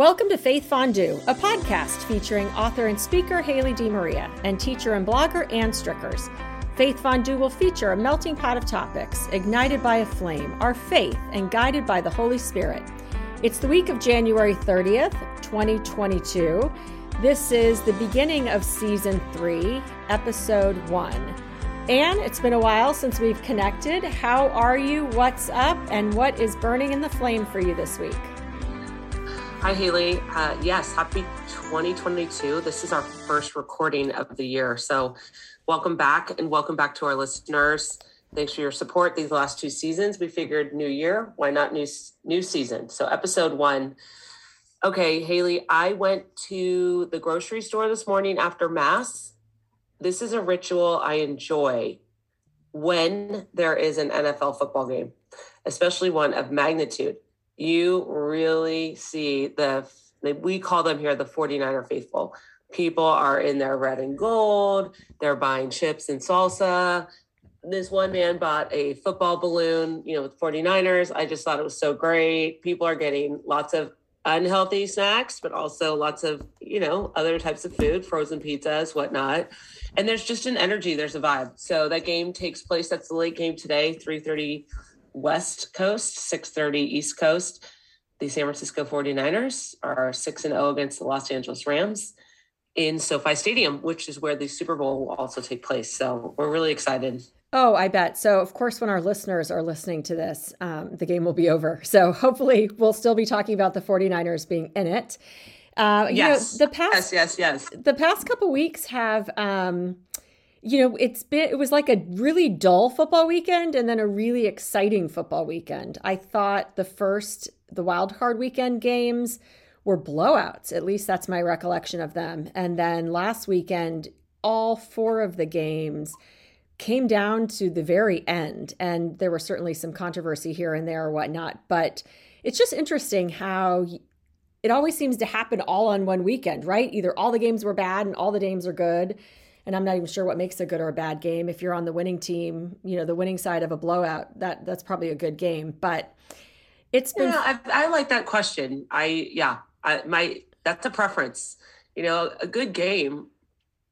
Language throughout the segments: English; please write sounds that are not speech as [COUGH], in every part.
Welcome to Faith Fondue, a podcast featuring author and speaker Haley DeMaria and teacher and blogger Ann Strickers. Faith Fondue will feature a melting pot of topics, ignited by a flame, our faith, and guided by the Holy Spirit. It's the week of January 30th, 2022. This is the beginning of season three, episode one. Ann, it's been a while since we've connected. How are you? What's up? And what is burning in the flame for you this week? Hi, Haley. Uh, yes, happy 2022. This is our first recording of the year. So, welcome back and welcome back to our listeners. Thanks for your support these last two seasons. We figured new year, why not new new season? So, episode one. Okay, Haley, I went to the grocery store this morning after Mass. This is a ritual I enjoy when there is an NFL football game, especially one of magnitude you really see the we call them here the 49er faithful. People are in their red and gold they're buying chips and salsa. This one man bought a football balloon you know with 49ers i just thought it was so great. People are getting lots of unhealthy snacks but also lots of you know other types of food frozen pizzas whatnot. And there's just an energy there's a vibe. So that game takes place that's the late game today 3.30 West Coast, 6:30 East Coast. The San Francisco 49ers are 6 and 0 against the Los Angeles Rams in SoFi Stadium, which is where the Super Bowl will also take place. So we're really excited. Oh, I bet. So, of course, when our listeners are listening to this, um, the game will be over. So, hopefully, we'll still be talking about the 49ers being in it. Uh, yes. Know, the past, yes, yes, yes. The past couple weeks have um, you know, it's been it was like a really dull football weekend and then a really exciting football weekend. I thought the first the wild card weekend games were blowouts. At least that's my recollection of them. And then last weekend, all four of the games came down to the very end. And there was certainly some controversy here and there or whatnot. But it's just interesting how it always seems to happen all on one weekend, right? Either all the games were bad and all the games are good and I'm not even sure what makes a good or a bad game. If you're on the winning team, you know, the winning side of a blowout, that that's probably a good game. But it's been. Yeah, I, I like that question. I yeah, I, my that's a preference. You know, a good game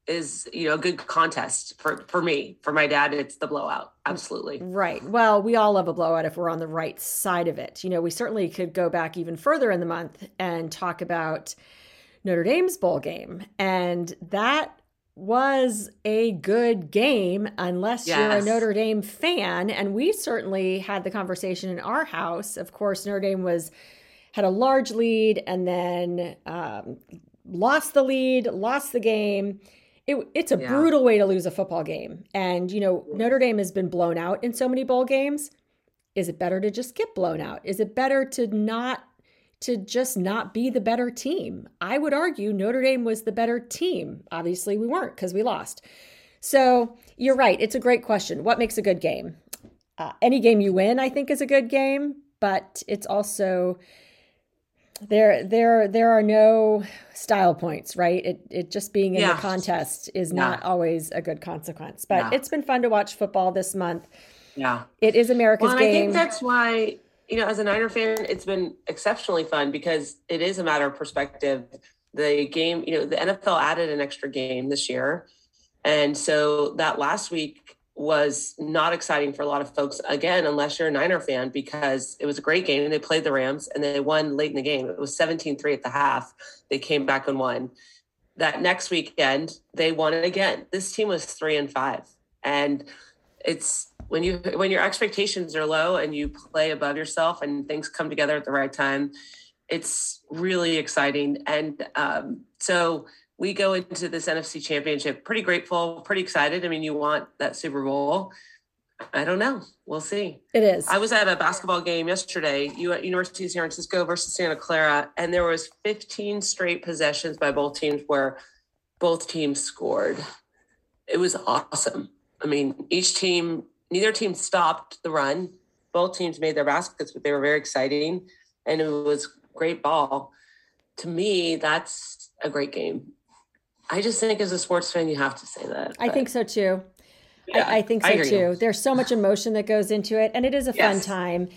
is you know a good contest for for me. For my dad, it's the blowout. Absolutely. Right. Well, we all love a blowout if we're on the right side of it. You know, we certainly could go back even further in the month and talk about Notre Dame's bowl game, and that was a good game unless yes. you're a Notre Dame fan. And we certainly had the conversation in our house. Of course, Notre Dame was had a large lead and then um, lost the lead, lost the game. It, it's a yeah. brutal way to lose a football game. And, you know, Notre Dame has been blown out in so many bowl games. Is it better to just get blown out? Is it better to not to just not be the better team. I would argue Notre Dame was the better team. Obviously, we weren't because we lost. So you're right. It's a great question. What makes a good game? Uh, any game you win, I think, is a good game, but it's also there there there are no style points right it it just being in yeah. the contest is yeah. not always a good consequence but yeah. it's been fun to watch football this month yeah it is america's well, game i think that's why you know, as a Niner fan, it's been exceptionally fun because it is a matter of perspective. The game, you know, the NFL added an extra game this year. And so that last week was not exciting for a lot of folks, again, unless you're a Niner fan, because it was a great game and they played the Rams and they won late in the game. It was 17 3 at the half. They came back and won. That next weekend, they won it again. This team was three and five. And it's when you when your expectations are low and you play above yourself and things come together at the right time it's really exciting. And um, so we go into this nfc championship pretty grateful pretty excited. I mean you want that super bowl. I don't know. We'll see. It is. I was at a basketball game yesterday you at university of san francisco versus santa clara and there was 15 straight possessions by both teams where both teams scored. It was awesome i mean each team neither team stopped the run. Both teams made their baskets, but they were very exciting, and it was great ball. To me, that's a great game. I just think as a sports fan, you have to say that. I think so too. Yeah, I, I, think so I too. You. There's so much emotion that goes into it, and it is a fun time.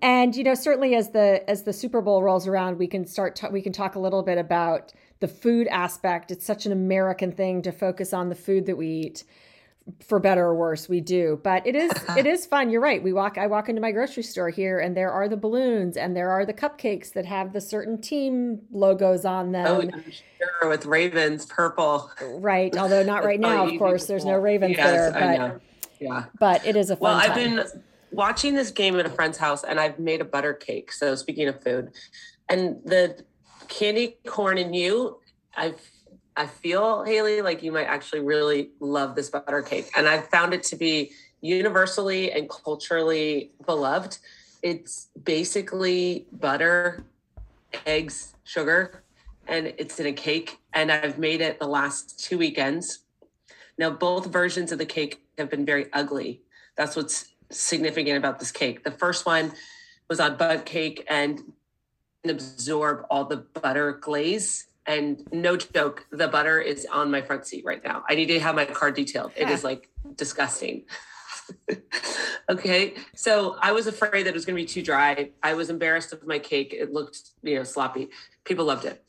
And you know, certainly as the as the Super Bowl rolls around, we can start we can talk a little bit about the food aspect. It's such an American thing to focus on the food that we eat for better or worse we do. But it is [LAUGHS] it is fun. You're right. We walk i walk into my grocery store here and there are the balloons and there are the cupcakes that have the certain team logos on them. Oh sure with ravens purple. Right although not right now of course there's no ravens yes, there but yeah. but it is a fun well i've time. been watching this game at a friend's house and i've made a butter cake so speaking of food and the candy corn and you i've I feel Haley like you might actually really love this butter cake, and I've found it to be universally and culturally beloved. It's basically butter, eggs, sugar, and it's in a cake. And I've made it the last two weekends. Now, both versions of the cake have been very ugly. That's what's significant about this cake. The first one was on Bundt cake and absorb all the butter glaze and no joke, the butter is on my front seat right now. I need to have my car detailed. It is like disgusting. [LAUGHS] okay. So I was afraid that it was going to be too dry. I was embarrassed of my cake. It looked, you know, sloppy. People loved it.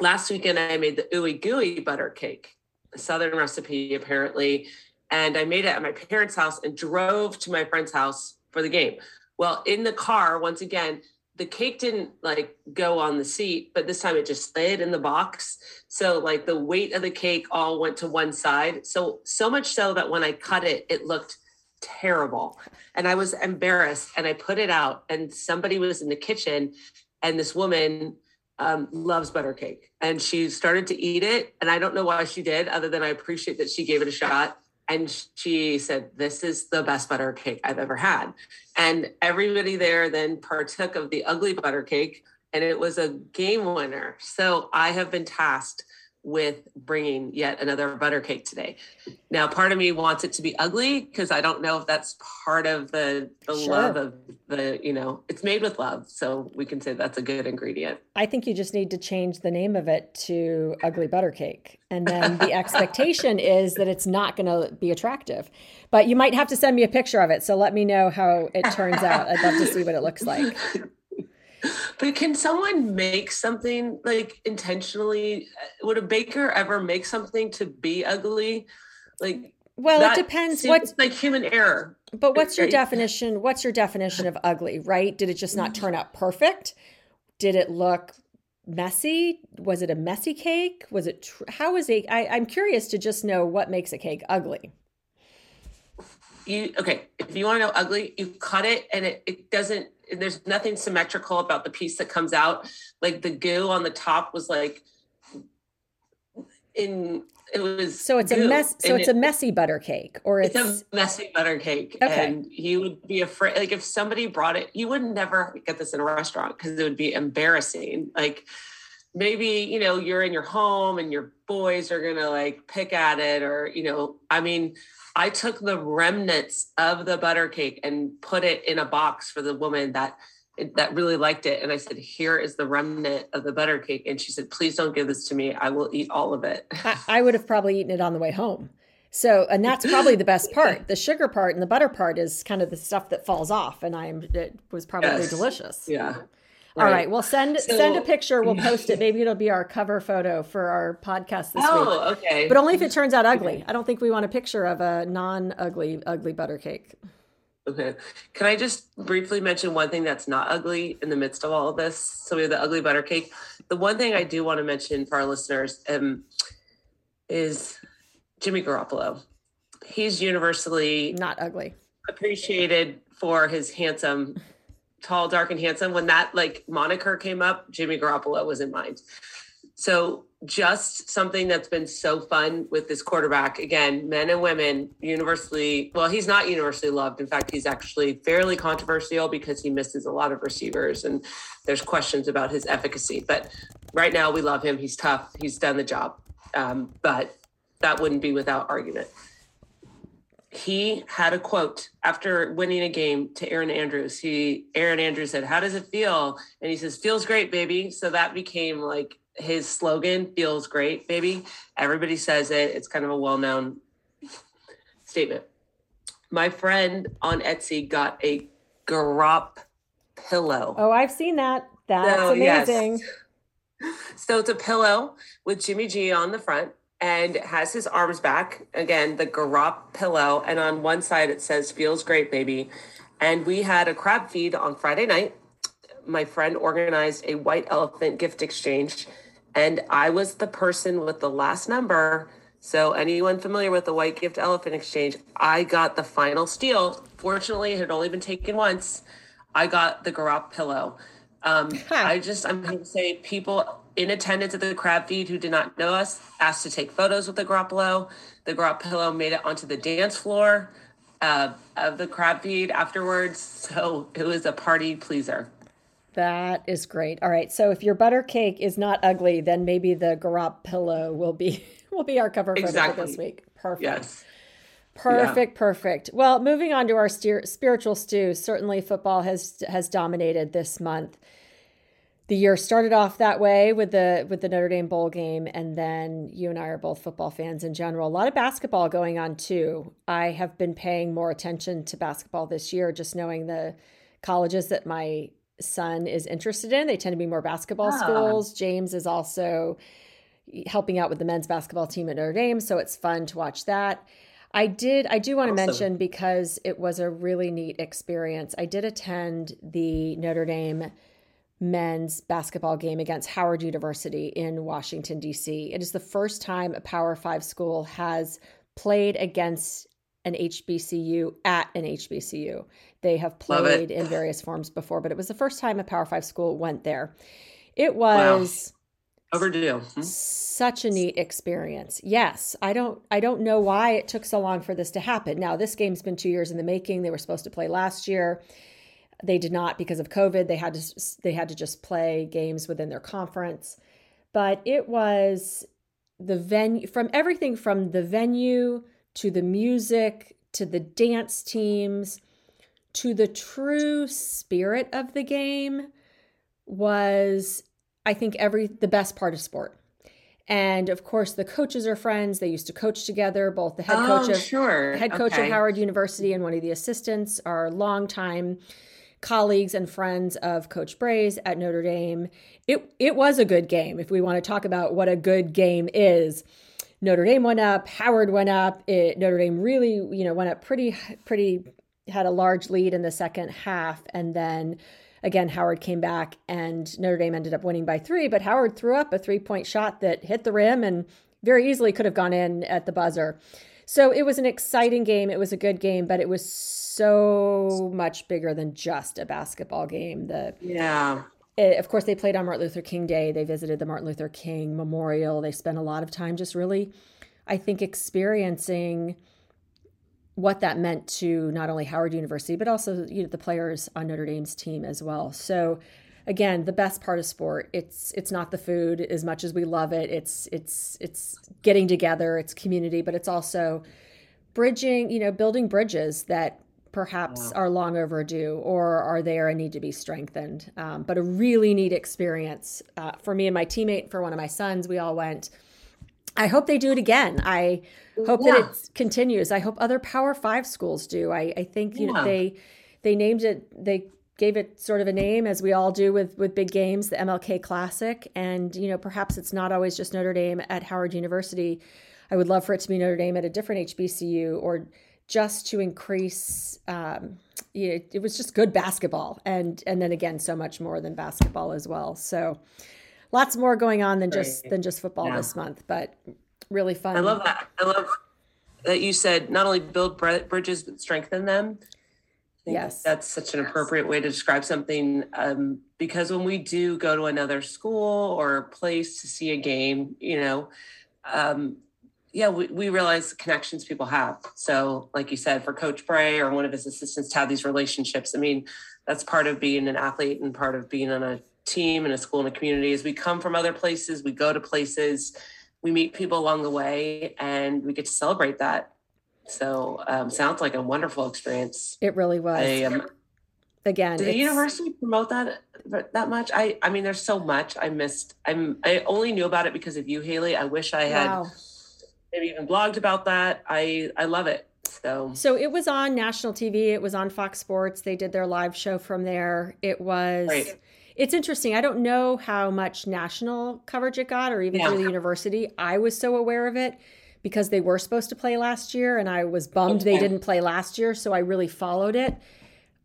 Last weekend, I made the ooey gooey butter cake, a Southern recipe, apparently. And I made it at my parents' house and drove to my friend's house for the game. Well, in the car, once again, the cake didn't like go on the seat, but this time it just slid in the box. So like the weight of the cake all went to one side. So so much so that when I cut it, it looked terrible. And I was embarrassed and I put it out and somebody was in the kitchen and this woman um, loves butter cake and she started to eat it. And I don't know why she did, other than I appreciate that she gave it a shot and she said this is the best butter cake i've ever had. And everybody there then partook of the ugly butter cake and it was a game winner. So i have been tasked with bringing yet another butter cake today. Now, part of me wants it to be ugly because I don't know if that's part of the the sure. love of the you know it's made with love, so we can say that's a good ingredient. I think you just need to change the name of it to ugly butter cake, and then the [LAUGHS] expectation is that it's not going to be attractive. But you might have to send me a picture of it, so let me know how it turns out. I'd love to see what it looks like. [LAUGHS] But can someone make something like intentionally? Uh, would a baker ever make something to be ugly? Like, well, it depends. What's like human error? But what's your definition? What's your definition of ugly? Right? Did it just not turn out perfect? Did it look messy? Was it a messy cake? Was it? Tr- how is a? I, I'm curious to just know what makes a cake ugly you okay if you want to know ugly you cut it and it, it doesn't there's nothing symmetrical about the piece that comes out like the goo on the top was like in it was so it's goo, a mess so it's it, a messy butter cake or it's, it's a messy butter cake okay. and you would be afraid like if somebody brought it you would never get this in a restaurant because it would be embarrassing like maybe you know you're in your home and your boys are gonna like pick at it or you know i mean I took the remnants of the butter cake and put it in a box for the woman that that really liked it. And I said, "Here is the remnant of the butter cake." And she said, "Please don't give this to me. I will eat all of it." I, I would have probably eaten it on the way home. So, and that's probably the best part. The sugar part and the butter part is kind of the stuff that falls off, and I'm it was probably yes. delicious. Yeah. Right. All right. Well, send so, send a picture. We'll [LAUGHS] post it. Maybe it'll be our cover photo for our podcast this oh, week. Oh, okay. But only if it turns out ugly. I don't think we want a picture of a non-ugly ugly butter cake. Okay. Can I just briefly mention one thing that's not ugly in the midst of all of this? So we have the ugly butter cake. The one thing I do want to mention for our listeners um, is Jimmy Garoppolo. He's universally not ugly. Appreciated for his handsome tall, dark, and handsome. When that like moniker came up, Jimmy Garoppolo was in mind. So just something that's been so fun with this quarterback. Again, men and women universally, well, he's not universally loved. In fact, he's actually fairly controversial because he misses a lot of receivers and there's questions about his efficacy. But right now, we love him. He's tough. He's done the job. Um, but that wouldn't be without argument he had a quote after winning a game to Erin Andrews. He Erin Andrews said, "How does it feel?" And he says, "Feels great, baby." So that became like his slogan, "Feels great, baby." Everybody says it. It's kind of a well-known statement. My friend on Etsy got a Garop pillow. Oh, I've seen that. That's so, amazing. Yes. So it's a pillow with Jimmy G on the front and has his arms back. Again, the garrote pillow. And on one side it says, Feels great, baby. And we had a crab feed on Friday night. My friend organized a white elephant gift exchange. And I was the person with the last number so, anyone familiar with the White Gift Elephant Exchange, I got the final steal. Fortunately, it had only been taken once. I got the garrote pillow. Um, I just, I'm going to say, people in attendance at the crab feed who did not know us asked to take photos with the garrote pillow. The garrote pillow made it onto the dance floor uh, of the crab feed afterwards. [LAUGHS] So, it was a party pleaser. That is great. All right. So if your butter cake is not ugly, then maybe the garrote pillow will be [LAUGHS] will be our cover exactly. for this week. Perfect. Yes. Perfect, yeah. perfect. Well, moving on to our steer, spiritual stew. Certainly, football has has dominated this month. The year started off that way with the with the Notre Dame bowl game, and then you and I are both football fans in general. A lot of basketball going on too. I have been paying more attention to basketball this year, just knowing the colleges that my son is interested in. They tend to be more basketball ah. schools. James is also helping out with the men's basketball team at Notre Dame, so it's fun to watch that. I did I do want to awesome. mention because it was a really neat experience. I did attend the Notre Dame men's basketball game against Howard University in Washington D.C. It is the first time a Power 5 school has played against an HBCU at an HBCU. They have played in various forms before, but it was the first time a Power 5 school went there. It was wow overdue hmm? such a neat experience yes i don't i don't know why it took so long for this to happen now this game's been two years in the making they were supposed to play last year they did not because of covid they had to they had to just play games within their conference but it was the venue from everything from the venue to the music to the dance teams to the true spirit of the game was I think every the best part of sport. And of course, the coaches are friends. They used to coach together. Both the head oh, coach of sure. head coach okay. of Howard University and one of the assistants are longtime colleagues and friends of Coach Brey's at Notre Dame. It it was a good game. If we want to talk about what a good game is, Notre Dame went up, Howard went up. It, Notre Dame really, you know, went up pretty pretty had a large lead in the second half, and then again, Howard came back and Notre Dame ended up winning by three, but Howard threw up a three point shot that hit the rim and very easily could have gone in at the buzzer. So it was an exciting game. It was a good game, but it was so much bigger than just a basketball game. The yeah. It, of course, they played on Martin Luther King Day. They visited the Martin Luther King Memorial. They spent a lot of time just really, I think, experiencing what that meant to not only Howard University but also you know the players on Notre Dame's team as well. So again, the best part of sport it's it's not the food as much as we love it. It's it's it's getting together, it's community, but it's also bridging, you know, building bridges that perhaps wow. are long overdue or are there and need to be strengthened. Um, but a really neat experience uh, for me and my teammate, for one of my sons. We all went. I hope they do it again. I hope yeah. that it continues. I hope other Power Five schools do. I, I think you yeah. know they they named it. They gave it sort of a name as we all do with with big games, the MLK Classic. And you know perhaps it's not always just Notre Dame at Howard University. I would love for it to be Notre Dame at a different HBCU or just to increase. Um, you know, it was just good basketball, and and then again, so much more than basketball as well. So lots more going on than just than just football yeah. this month, but really fun. I love that. I love that you said not only build bridges but strengthen them. yes, that's such an appropriate way to describe something. Um, because when we do go to another school or place to see a game, you know, um, yeah, we, we realize the connections people have. So, like you said, for Coach Brey or one of his assistants to have these relationships, I mean, that's part of being an athlete and part of being on a team and a school and a community is we come from other places, we go to places, we meet people along the way, and we get to celebrate that. So um, sounds like a wonderful experience. It really was. I, um, Again, did the university promote that that much? I I mean, there's so much I missed. I'm I only knew about it because of you, Haley. I wish I had wow. Maybe even blogged about that. I I love it. So, so it was on national TV. It was on Fox Sports. They did their live show from there. It was. Right. It's interesting. I don't know how much national coverage it got, or even yeah. through the university. I was so aware of it because they were supposed to play last year, and I was bummed okay. they didn't play last year. So I really followed it.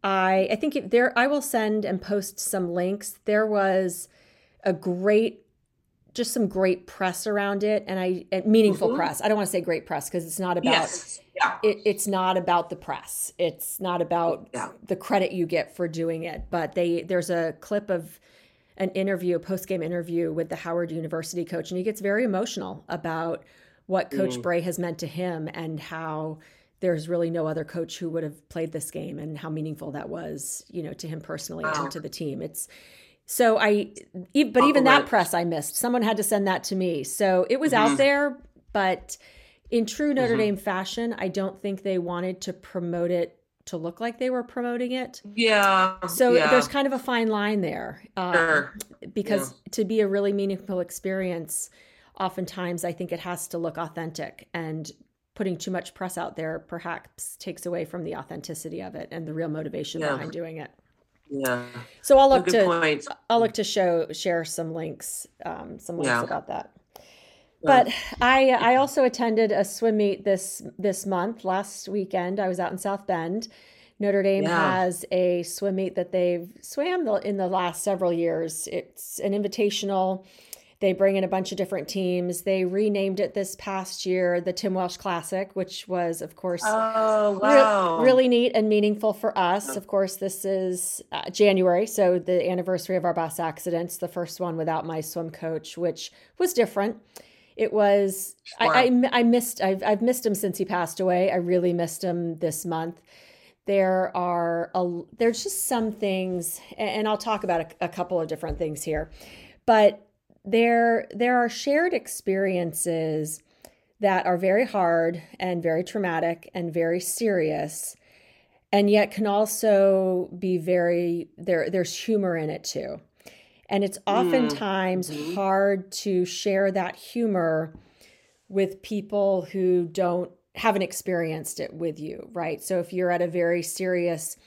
I I think there. I will send and post some links. There was a great just some great press around it and I meaningful mm-hmm. press. I don't want to say great press because it's not about yes. yeah. it, it's not about the press. It's not about yeah. the credit you get for doing it. But they there's a clip of an interview, a post game interview with the Howard University coach, and he gets very emotional about what Coach mm. Brey has meant to him and how there's really no other coach who would have played this game and how meaningful that was, you know, to him personally wow. and to the team. It's so I, but even that press I missed. Someone had to send that to me. So it was mm-hmm. out there, but in true Notre mm-hmm. Dame fashion, I don't think they wanted to promote it to look like they were promoting it. Yeah. So yeah. there's kind of a fine line there. Uh, sure. Because yeah. to be a really meaningful experience, oftentimes I think it has to look authentic and putting too much press out there perhaps takes away from the authenticity of it and the real motivation yeah. behind doing it. Yeah. So I'll look to point. I'll look to show share some links, um, some links yeah. about that. But I I also attended a swim meet this this month last weekend. I was out in South Bend. Notre Dame yeah. has a swim meet that they've swam in the last several years. It's an invitational they bring in a bunch of different teams. They renamed it this past year the Tim Welsh Classic, which was, of course, oh, wow. re- really neat and meaningful for us. Of course, this is uh, January, so the anniversary of our bus accidents, the first one without my swim coach, which was different. It was I, I, I missed I've I've missed him since he passed away. I really missed him this month there are a, there's just some things and i'll talk about a, a, couple of different things here but there there are shared experiences that are very hard and very traumatic and very serious and yet can also be very there there's humor in it too and it's mm. oftentimes mm-hmm. hard to share that humor with people who don't haven't experienced it with you right so if you're at a very serious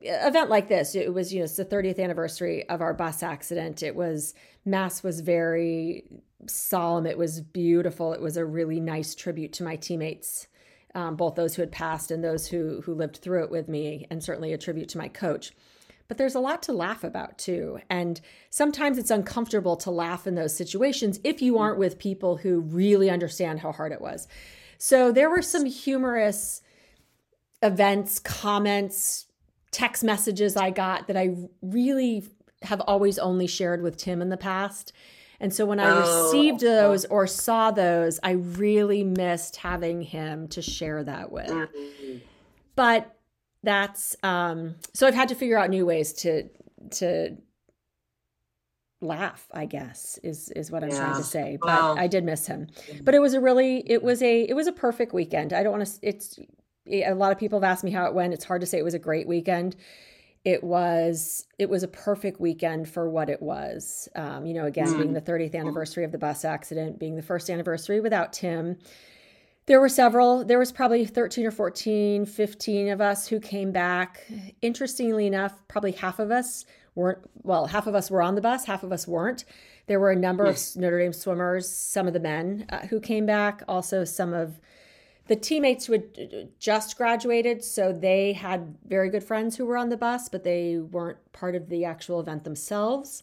event like this it was you know it's the 30th anniversary of our bus accident it was mass was very solemn. It was beautiful. It was a really nice tribute to my teammates um, both those who had passed and those who who lived through it with me and certainly a tribute to my coach. But there's a lot to laugh about too. And sometimes it's uncomfortable to laugh in those situations if you aren't with people who really understand how hard it was. So there were some humorous events comments text messages I got that I really have always only shared with Tim in the past. And so when I oh, received those or saw those, I really missed having him to share that with. Mm-hmm. But that's um so I've had to figure out new ways to to laugh, I guess, is is what I'm yeah. trying to say. But well, I did miss him. But it was a really it was a it was a perfect weekend. I don't want to it's a lot of people have asked me how it went. It's hard to say it was a great weekend. It was it was a perfect weekend for what it was. Um, you know, again, mm. being the 30th anniversary of the bus accident, being the first anniversary without Tim. There were several. There was probably 13 or 14, 15 of us who came back. Interestingly enough, probably half of us weren't well, half of us were on the bus, half of us weren't. There were a number yes. of Notre Dame swimmers, some of the men uh, who came back, also some of the teammates who had just graduated, so they had very good friends who were on the bus, but they weren't part of the actual event themselves.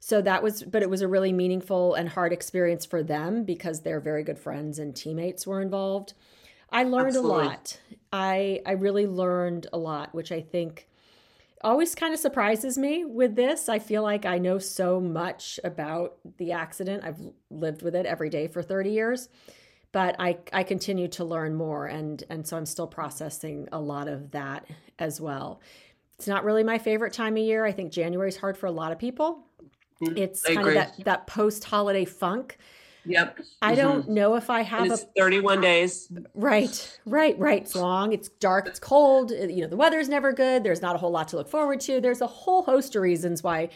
So that was, but it was a really meaningful and hard experience for them because their very good friends and teammates were involved. I learned Absolutely. a lot. I I really learned a lot, which I think always kind of surprises me with this. I feel like I know so much about the accident. I've lived with it every day for 30 years but I, I continue to learn more and and so I'm still processing a lot of that as well. It's not really my favorite time of year. I think January is hard for a lot of people. Mm, it's I kind agree. of that, that post holiday funk. Yep. I mm-hmm. don't know if I have it's a 31 days. Right, right, right. It's long, it's dark, it's cold. You know, the weather's never good. There's not a whole lot to look forward to. There's a whole host of reasons why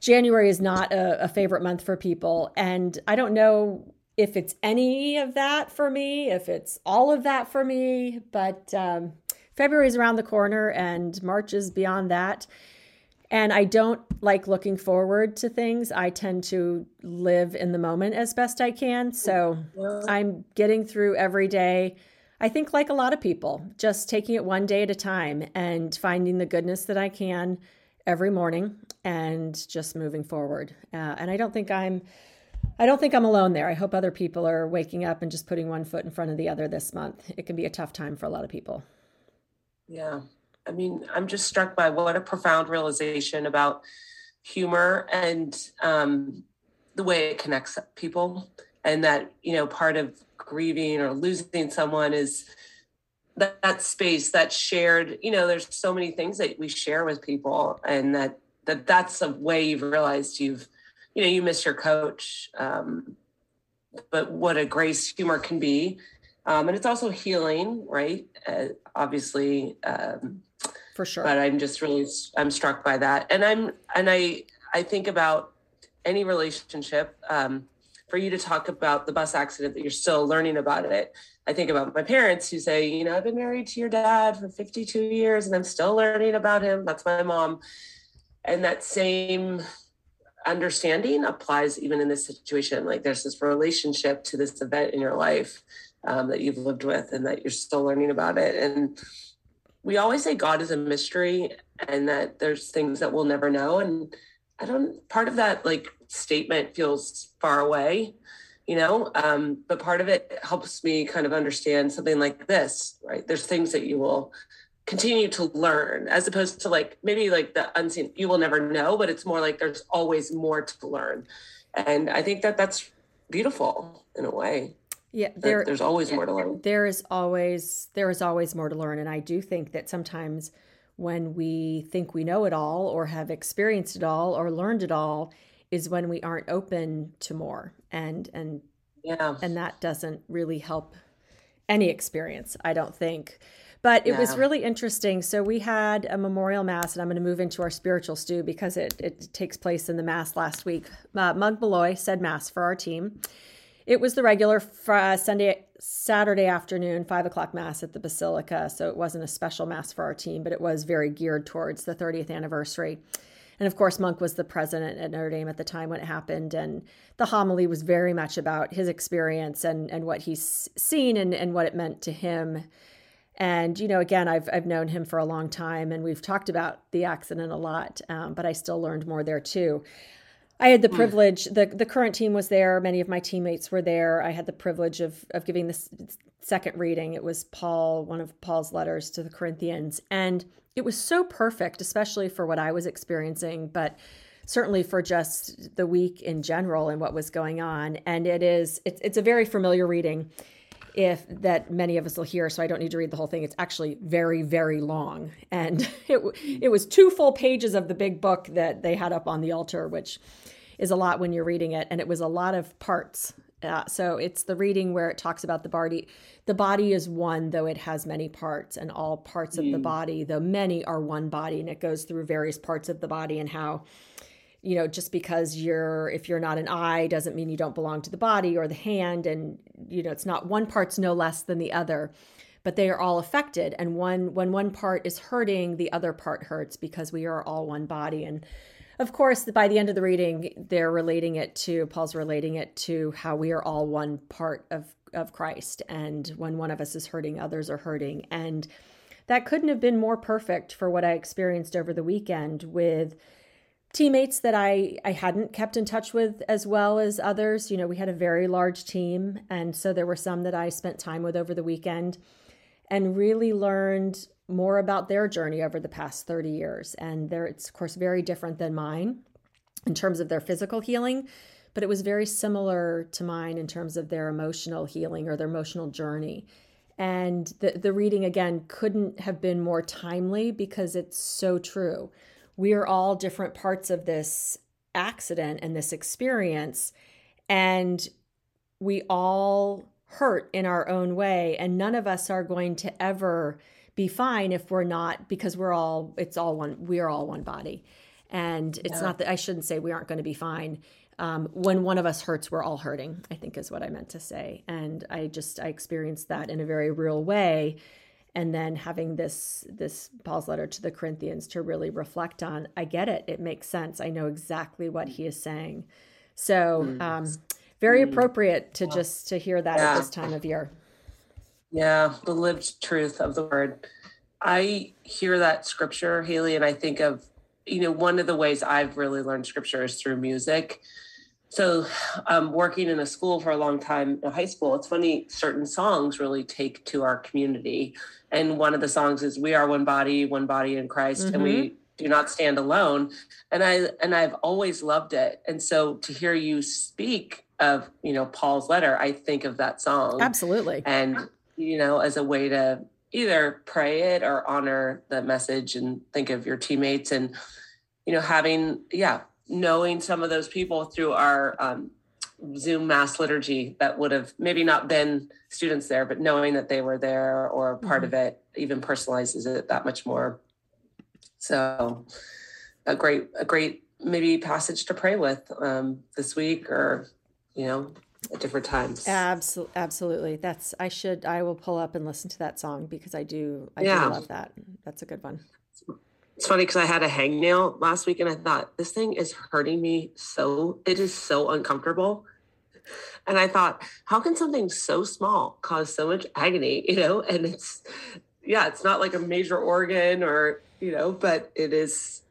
January is not a, a favorite month for people. And I don't know if it's any of that for me, if it's all of that for me. But um, February is around the corner and March is beyond that. And I don't like looking forward to things. I tend to live in the moment as best I can. So I'm getting through every day. I think, like a lot of people, just taking it one day at a time and finding the goodness that I can every morning and just moving forward. Uh, and I don't think I'm I don't think I'm alone there. I hope other people are waking up and just putting one foot in front of the other this month. It can be a tough time for a lot of people. Yeah. I mean, I'm just struck by what a profound realization about humor and um, the way it connects people. And that, you know, part of grieving or losing someone is that, that space, that shared, you know, there's so many things that we share with people and that, that that's a way you've realized you've you know you miss your coach um, but what a grace humor can be. Um, and it's also healing right? Uh, obviously um, for sure. but i'm just really i'm struck by that. And i'm and i i think about any relationship um, for you to talk about the bus accident that you're still learning about it. I think about my parents who say you know i've been married to your dad for 52 years and i'm still learning about him. That's my mom. And that same understanding applies even in this situation. Like there's this relationship to this event in your life um, that you've lived with and that you're still learning about it. And we always say God is a mystery and that there's things that we'll never know. And I don't, part of that like statement feels far away, you know, um, but part of it helps me kind of understand something like this, right? There's things that you will continue to learn as opposed to like maybe like the unseen you will never know but it's more like there's always more to learn. And i think that that's beautiful in a way. Yeah there, there's always more to learn. there is always there is always more to learn. And i do think that sometimes when we think we know it all or have experienced it all or learned it all is when we aren't open to more. And and yeah. and that doesn't really help any experience i don't think but it was really interesting. So we had a memorial mass, and I'm going to move into our spiritual stew because it, it takes place in the mass last week. Uh, Monk Malloy said mass for our team. It was the regular uh, Sunday, Saturday afternoon, five o'clock mass at the Basilica. So it wasn't a special mass for our team, but it was very geared towards the 30th anniversary. And of course, Monk was the president at Notre Dame at the time when it happened. And the homily was very much about his experience and, and what he's seen and, and what it meant to him and you know, again, I've I've known him for a long time, and we've talked about the accident a lot. Um, but I still learned more there too. I had the hmm. privilege. the The current team was there. Many of my teammates were there. I had the privilege of of giving this second reading. It was Paul, one of Paul's letters to the Corinthians, and it was so perfect, especially for what I was experiencing, but certainly for just the week in general and what was going on. And it is it's it's a very familiar reading if that many of us will hear so i don't need to read the whole thing it's actually very very long and [LAUGHS] it, it was two full pages of the big book that they had up on the altar which is a lot when you're reading it and it was a lot of parts uh, so it's the reading where it talks about the body the body is one though it has many parts and all parts mm. of the mm. body though many are one body and it goes through various parts of the body and how you know just because you're if you're not an eye doesn't mean you don't belong to the body or the hand and you know it's not one part's no less than the other. But they are all affected and one when one part is hurting the other part hurts because we are all one body. And of course by the end of the reading they're relating it to paul's relating it to how we are all one part of of christ. And when one of us is hurting others are hurting. And that couldn't have been more perfect for what i experienced over the weekend with teammates that I, I hadn't kept in touch with as well as others. You know, we had a very large team. And so there were some that I spent time with over the weekend and really learned more about their journey over the past 30 years. And there, it's, of course, very different than mine in terms of their physical healing, but it was very similar to mine in terms of their emotional healing or their emotional journey. And the, the reading, again, couldn't have been more timely because it's so true we are all different parts of this accident and this experience. And we all hurt in our own way. And none of us are going to ever be fine if we're not, because we're all, it's all one, we're all one body. And it's yeah. not that I shouldn't say we aren't going to be fine. um, when one of us hurts, we're all hurting, I think is what I meant to say. And I just, I experienced that in a very real way. And then having this, this Paul's letter to the Corinthians to really reflect on, I get it. It makes sense. I know exactly what he is saying. So, mm. um, very mm. appropriate to just to hear that yeah. at this time of year. Yeah, the lived truth of the word. I hear that scripture, Haley, and I think of, you know, one of the ways I've really learned scripture is through music. So, um, working in a school for a long time in high school, it's funny, certain songs really take to our community. And one of the songs is We Are One Body, One Body in Christ, mm-hmm. and we mm-hmm. do not stand alone. And I and I've always loved it. And so to hear you speak of, you know, Paul's letter, I think of that song. Absolutely. And, you know, as a way to either pray it or honor the message and think of your teammates and you know having yeah knowing some of those people through our um, zoom mass liturgy that would have maybe not been students there but knowing that they were there or part mm-hmm. of it even personalizes it that much more so a great a great maybe passage to pray with um, this week or you know at different times. Absolutely, absolutely. That's I should I will pull up and listen to that song because I do I yeah. do love that. That's a good one. It's funny because I had a hangnail last week and I thought this thing is hurting me so it is so uncomfortable. And I thought, how can something so small cause so much agony? [LAUGHS] You know, and it's yeah, it's not like a major organ or you know, but it is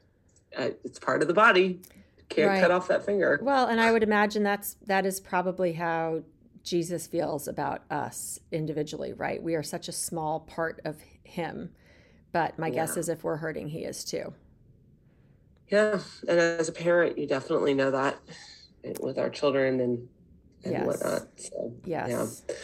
uh, it's part of the body can't right. cut off that finger. Well, and I would imagine that's that is probably how Jesus feels about us individually, right? We are such a small part of him. But my yeah. guess is if we're hurting, he is too. Yeah. And as a parent, you definitely know that with our children and, and yes. whatnot. So, yes. Yeah.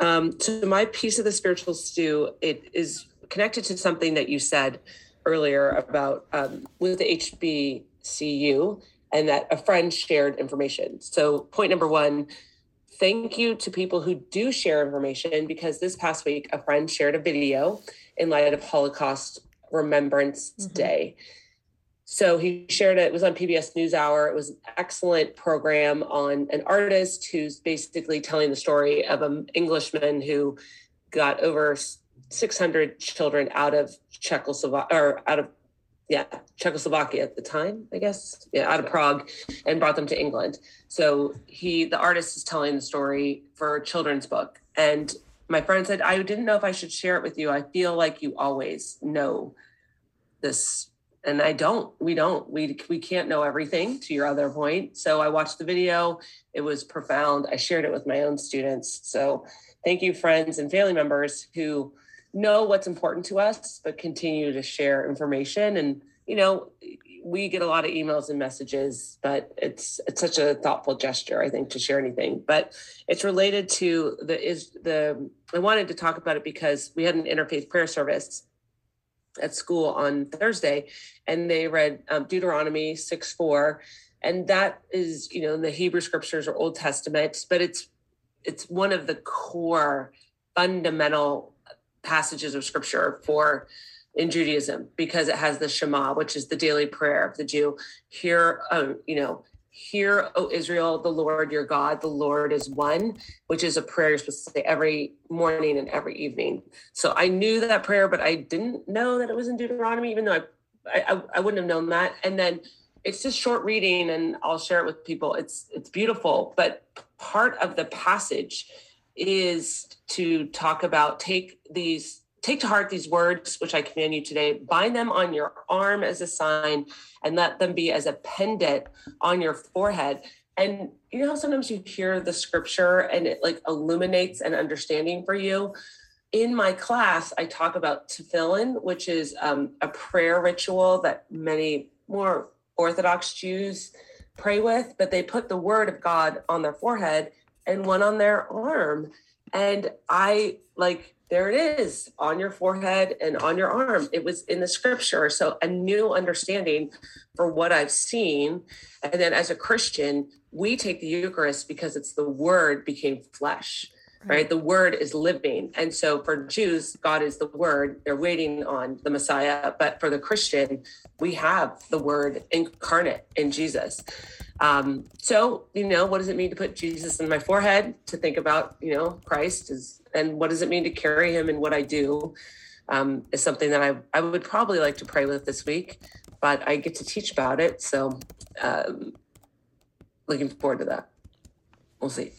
Um, so my piece of the spiritual stew, it is connected to something that you said earlier about um, with the HB CU and that a friend shared information. So, point number one, thank you to people who do share information because this past week, a friend shared a video in light of Holocaust Remembrance mm-hmm. Day. So he shared it. It was on PBS NewsHour. It was an excellent program on an artist who's basically telling the story of an Englishman who got over 600 children out of Czechoslovakia or out of yeah, Czechoslovakia at the time, I guess, yeah, out of Prague, and brought them to England. So he, the artist, is telling the story for a children's book. And my friend said, I didn't know if I should share it with you. I feel like you always know this, and I don't. We don't. We we can't know everything. To your other point, so I watched the video. It was profound. I shared it with my own students. So thank you, friends and family members who know what's important to us, but continue to share information. And, you know, we get a lot of emails and messages, but it's it's such a thoughtful gesture, I think, to share anything. But it's related to the is the I wanted to talk about it because we had an interfaith prayer service at school on Thursday, and they read um, Deuteronomy six four, and that is you know in the Hebrew scriptures or Old Testament, but it's it's one of the core fundamental passages of scripture for in Judaism because it has the Shema, which is the daily prayer of the Jew. Hear, um, you know, hear, O Israel, the Lord your God, the Lord is one, which is a prayer you're supposed to say every morning and every evening. So I knew that prayer, but I didn't know that it was in Deuteronomy, even though I, I, I wouldn't have known that. And then it's just short reading, and I'll share it with people. It's it's beautiful, but part of the passage is to talk about take these take to heart these words which i command you today bind them on your arm as a sign and let them be as a pendant on your forehead and you know sometimes you hear the scripture and it like illuminates an understanding for you in my class i talk about tefillin which is um, a prayer ritual that many more orthodox jews pray with but they put the word of god on their forehead and one on their arm. And I like, there it is on your forehead and on your arm. It was in the scripture. So a new understanding for what I've seen. And then as a Christian, we take the Eucharist because it's the word became flesh. right? The word is living. And so for Jews, God is the word. They're waiting on the Messiah. But for the Christian, we have the word incarnate in Jesus. Um, so, you know, what does it mean to put Jesus in my forehead? To think about, you know, Christ is, and what does it mean to carry him in what I do? Um, is something that I, I would probably like to pray with this week, but I get to teach about it. So, um, looking forward to that. We'll see.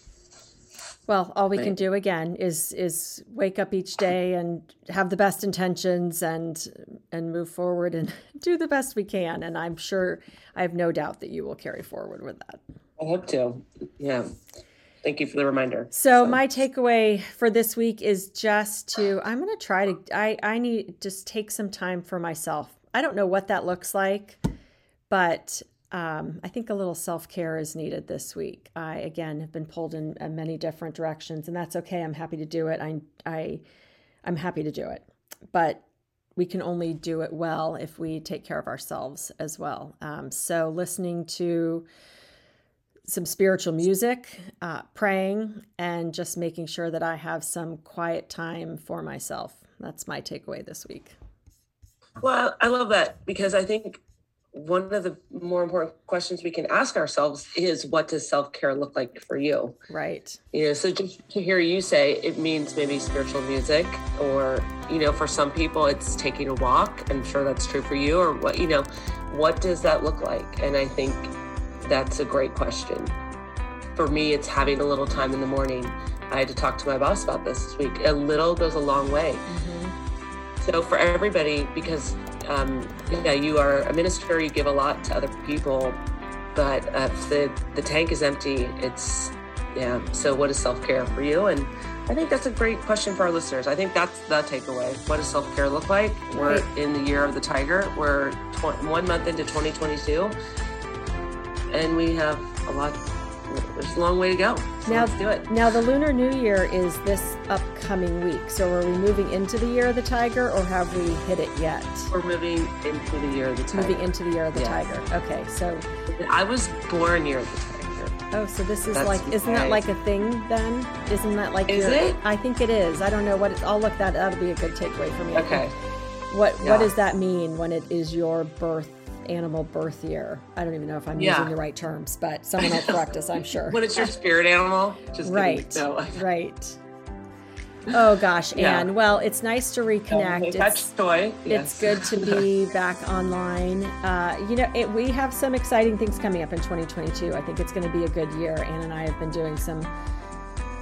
Well, all we right. can do again is is wake up each day and have the best intentions and and move forward and [LAUGHS] do the best we can. And I'm sure I have no doubt that you will carry forward with that. I hope to. Yeah. Thank you for the reminder. So, so. my takeaway for this week is just to I'm going to try to I I need just take some time for myself. I don't know what that looks like, but um, I think a little self care is needed this week. I again have been pulled in, in, many different directions, and that's okay. I'm happy to do it. I I I'm happy to do it, but we can only do it well if we take care of ourselves as well. Um, so listening to some spiritual music, uh, praying, and just making sure that I have some quiet time for myself. That's my takeaway this week. Well, I love that because I think one of the more important questions we can ask ourselves is what does self-care look like for you right you know so just to hear you say it means maybe spiritual music or you know for some people it's taking a walk i'm sure that's true for you or what you know what does that look like and i think that's a great question for me it's having a little time in the morning i had to talk to my boss about this this week a little goes a long way mm-hmm. so for everybody because um, yeah, you are a minister, you give a lot to other people, but uh, if the, the tank is empty, it's, yeah. So, what is self care for you? And I think that's a great question for our listeners. I think that's the takeaway. What does self care look like? We're in the year of the tiger, we're tw- one month into 2022, and we have a lot there's a long way to go. So now, let's do it. Now, the Lunar New Year is this upcoming week. So, are we moving into the Year of the Tiger, or have we hit it yet? We're moving into the Year of the Tiger. Moving into the Year of the yes. Tiger. Okay, so I was born Year of the Tiger. Oh, so this is That's like, isn't that like a thing then? Isn't that like? Is your, it? I think it is. I don't know what. It, I'll look that. That'll be a good takeaway for me. Okay. What yeah. What does that mean when it is your birth animal birth year. I don't even know if I'm yeah. using the right terms, but someone will correct us, I'm sure. [LAUGHS] when it's your spirit animal, just right, no. right. Oh gosh, yeah. Anne. Well, it's nice to reconnect. Um, it's, toy. Yes. it's good to be [LAUGHS] back online. Uh, you know, it, we have some exciting things coming up in 2022. I think it's going to be a good year. Anne and I have been doing some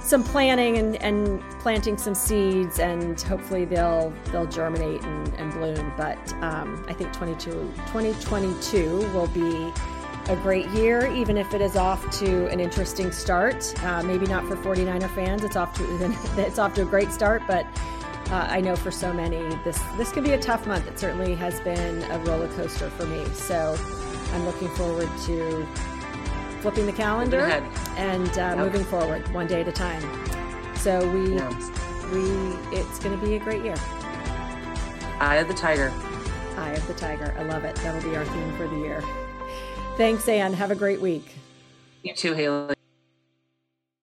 some planning and, and planting some seeds and hopefully they'll they'll germinate and, and bloom but um, i think 22, 2022 will be a great year even if it is off to an interesting start uh, maybe not for 49er fans it's off to [LAUGHS] it's off to a great start but uh, I know for so many this this could be a tough month. It certainly has been a roller coaster for me. So I'm looking forward to flipping the calendar and uh, yep. moving forward one day at a time. So we we it's going to be a great year. Eye of the Tiger. Eye of the Tiger. I love it. That'll be our theme for the year. Thanks, Anne. Have a great week. You too, Haley.